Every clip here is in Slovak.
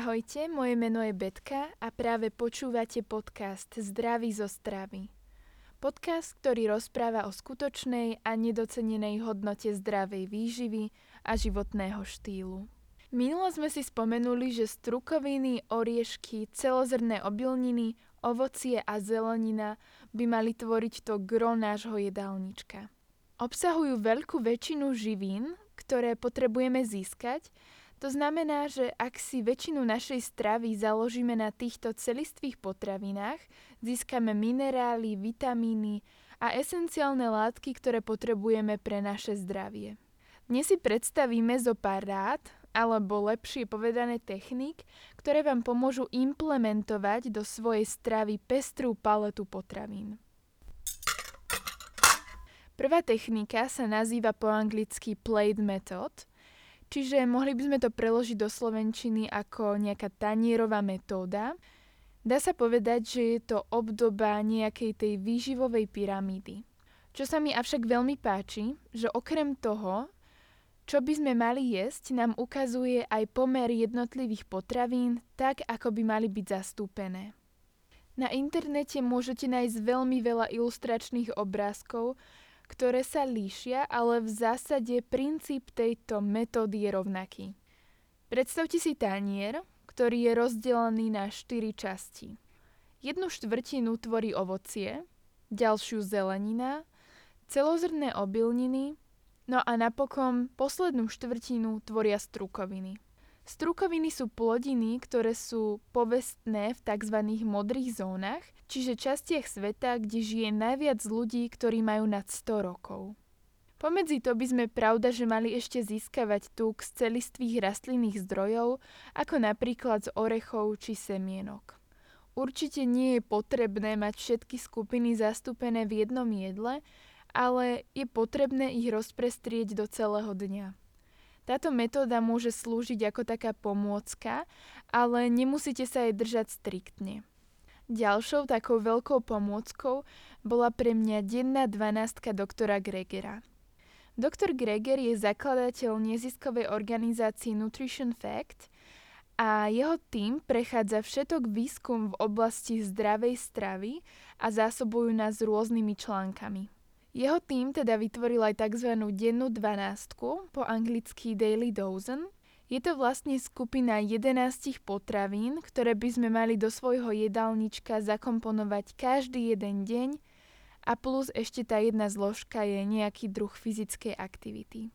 Ahojte, moje meno je Betka a práve počúvate podcast Zdraví zo stravy. Podcast, ktorý rozpráva o skutočnej a nedocenenej hodnote zdravej výživy a životného štýlu. Minulo sme si spomenuli, že strukoviny, oriešky, celozrné obilniny, ovocie a zelenina by mali tvoriť to gro nášho jedálnička. Obsahujú veľkú väčšinu živín, ktoré potrebujeme získať, to znamená, že ak si väčšinu našej stravy založíme na týchto celistvých potravinách, získame minerály, vitamíny a esenciálne látky, ktoré potrebujeme pre naše zdravie. Dnes si predstavíme zo pár rád, alebo lepšie povedané technik, ktoré vám pomôžu implementovať do svojej stravy pestrú paletu potravín. Prvá technika sa nazýva po anglicky plate method – Čiže mohli by sme to preložiť do slovenčiny ako nejaká tanierová metóda. Dá sa povedať, že je to obdoba nejakej tej výživovej pyramídy. Čo sa mi avšak veľmi páči, že okrem toho, čo by sme mali jesť, nám ukazuje aj pomer jednotlivých potravín tak, ako by mali byť zastúpené. Na internete môžete nájsť veľmi veľa ilustračných obrázkov, ktoré sa líšia, ale v zásade princíp tejto metódy je rovnaký. Predstavte si tanier, ktorý je rozdelený na 4 časti. Jednu štvrtinu tvorí ovocie, ďalšiu zelenina, celozrné obilniny, no a napokon poslednú štvrtinu tvoria strukoviny. Strukoviny sú plodiny, ktoré sú povestné v tzv. modrých zónach, čiže častiach sveta, kde žije najviac ľudí, ktorí majú nad 100 rokov. Pomedzi to by sme pravda, že mali ešte získavať tuk z celistvých rastlinných zdrojov, ako napríklad z orechov či semienok. Určite nie je potrebné mať všetky skupiny zastúpené v jednom jedle, ale je potrebné ich rozprestrieť do celého dňa. Táto metóda môže slúžiť ako taká pomôcka, ale nemusíte sa jej držať striktne. Ďalšou takou veľkou pomôckou bola pre mňa denná dvanástka doktora Gregera. Doktor Greger je zakladateľ neziskovej organizácie Nutrition Fact a jeho tým prechádza všetok výskum v oblasti zdravej stravy a zásobujú nás rôznymi článkami. Jeho tým teda vytvoril aj tzv. dennú dvanástku, po anglicky Daily Dozen. Je to vlastne skupina 11 potravín, ktoré by sme mali do svojho jedálnička zakomponovať každý jeden deň a plus ešte tá jedna zložka je nejaký druh fyzickej aktivity.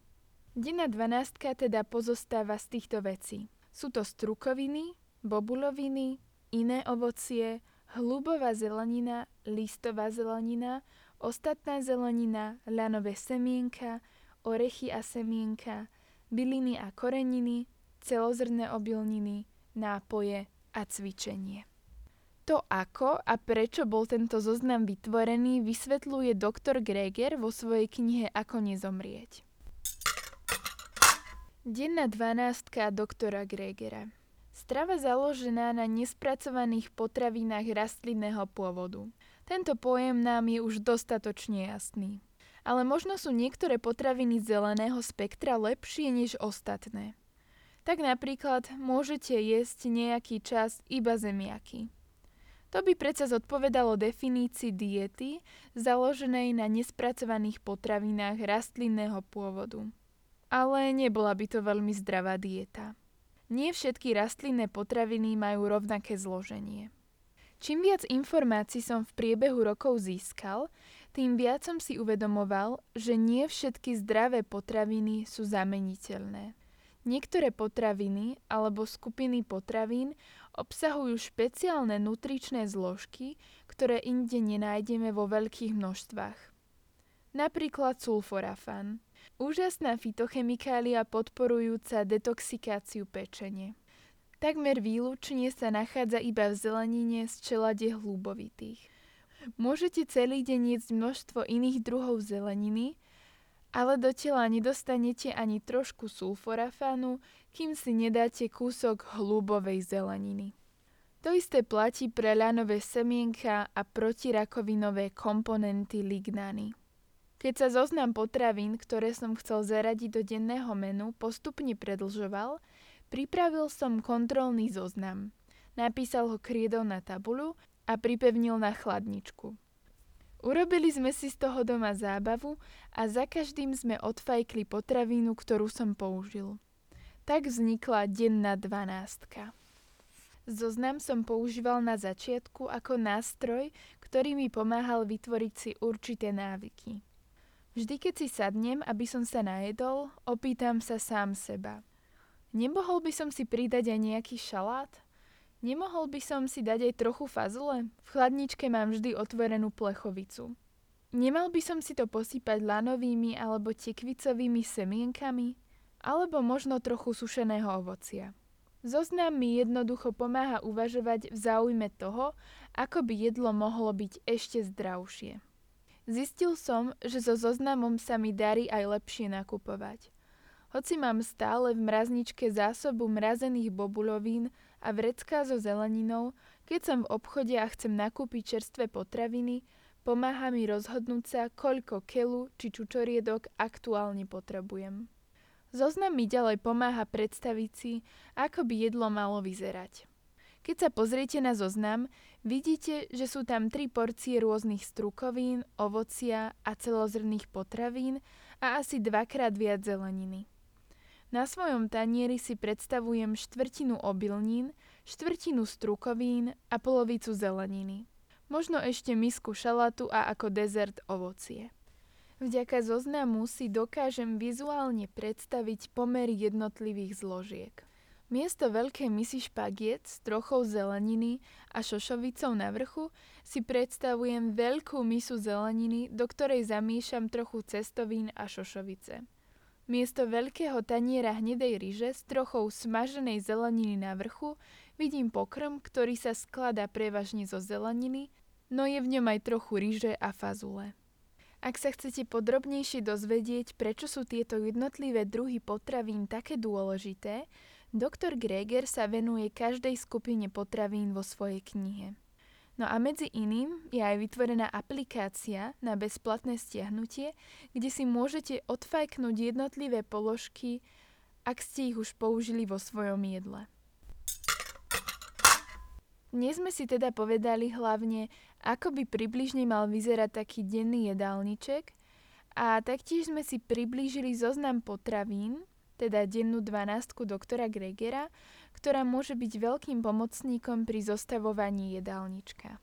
Denná dvanáctka teda pozostáva z týchto vecí. Sú to strukoviny, bobuloviny, iné ovocie, hlubová zelenina, listová zelenina, ostatná zelenina, ľanové semienka, orechy a semienka, byliny a koreniny, celozrné obilniny, nápoje a cvičenie. To ako a prečo bol tento zoznam vytvorený, vysvetľuje doktor Greger vo svojej knihe Ako nezomrieť. Denná dvanástka doktora Gregera Strava založená na nespracovaných potravinách rastlinného pôvodu. Tento pojem nám je už dostatočne jasný. Ale možno sú niektoré potraviny zeleného spektra lepšie než ostatné. Tak napríklad môžete jesť nejaký čas iba zemiaky. To by predsa zodpovedalo definícii diety založenej na nespracovaných potravinách rastlinného pôvodu. Ale nebola by to veľmi zdravá dieta. Nie všetky rastlinné potraviny majú rovnaké zloženie. Čím viac informácií som v priebehu rokov získal, tým viac som si uvedomoval, že nie všetky zdravé potraviny sú zameniteľné. Niektoré potraviny alebo skupiny potravín obsahujú špeciálne nutričné zložky, ktoré inde nenájdeme vo veľkých množstvách. Napríklad sulforafan. Úžasná fitochemikália podporujúca detoxikáciu pečenie. Takmer výlučne sa nachádza iba v zelenine z čelade hlúbovitých. Môžete celý deň jesť množstvo iných druhov zeleniny, ale do tela nedostanete ani trošku sulforafánu, kým si nedáte kúsok hlúbovej zeleniny. To isté platí pre ľanové semienka a protirakovinové komponenty lignány. Keď sa zoznam potravín, ktoré som chcel zaradiť do denného menu, postupne predlžoval, Pripravil som kontrolný zoznam. Napísal ho kriedou na tabuľu a pripevnil na chladničku. Urobili sme si z toho doma zábavu a za každým sme odfajkli potravínu, ktorú som použil. Tak vznikla denná dvanástka. Zoznam som používal na začiatku ako nástroj, ktorý mi pomáhal vytvoriť si určité návyky. Vždy, keď si sadnem, aby som sa najedol, opýtam sa sám seba. Nemohol by som si pridať aj nejaký šalát? Nemohol by som si dať aj trochu fazule? V chladničke mám vždy otvorenú plechovicu. Nemal by som si to posypať lanovými alebo tekvicovými semienkami? Alebo možno trochu sušeného ovocia. Zoznam mi jednoducho pomáha uvažovať v záujme toho, ako by jedlo mohlo byť ešte zdravšie. Zistil som, že so zoznamom sa mi darí aj lepšie nakupovať. Hoci mám stále v mrazničke zásobu mrazených bobuľovín a vrecká so zeleninou, keď som v obchode a chcem nakúpiť čerstvé potraviny, pomáha mi rozhodnúť sa, koľko kelu či čučoriedok aktuálne potrebujem. Zoznam mi ďalej pomáha predstaviť si, ako by jedlo malo vyzerať. Keď sa pozriete na zoznam, vidíte, že sú tam tri porcie rôznych strukovín, ovocia a celozrných potravín a asi dvakrát viac zeleniny. Na svojom tanieri si predstavujem štvrtinu obilnín, štvrtinu strukovín a polovicu zeleniny. Možno ešte misku šalatu a ako dezert ovocie. Vďaka zoznamu si dokážem vizuálne predstaviť pomery jednotlivých zložiek. Miesto veľkej misy špagiet s trochou zeleniny a šošovicou na vrchu si predstavujem veľkú misu zeleniny, do ktorej zamýšam trochu cestovín a šošovice. Miesto veľkého taniera hnedej ryže s trochou smaženej zeleniny na vrchu vidím pokrm, ktorý sa skladá prevažne zo zeleniny, no je v ňom aj trochu ryže a fazule. Ak sa chcete podrobnejšie dozvedieť, prečo sú tieto jednotlivé druhy potravín také dôležité, doktor Greger sa venuje každej skupine potravín vo svojej knihe. No a medzi iným je aj vytvorená aplikácia na bezplatné stiahnutie, kde si môžete odfajknúť jednotlivé položky, ak ste ich už použili vo svojom jedle. Dnes sme si teda povedali hlavne, ako by približne mal vyzerať taký denný jedálniček a taktiež sme si priblížili zoznam potravín, teda dennú dvanástku doktora Gregera, ktorá môže byť veľkým pomocníkom pri zostavovaní jedálnička.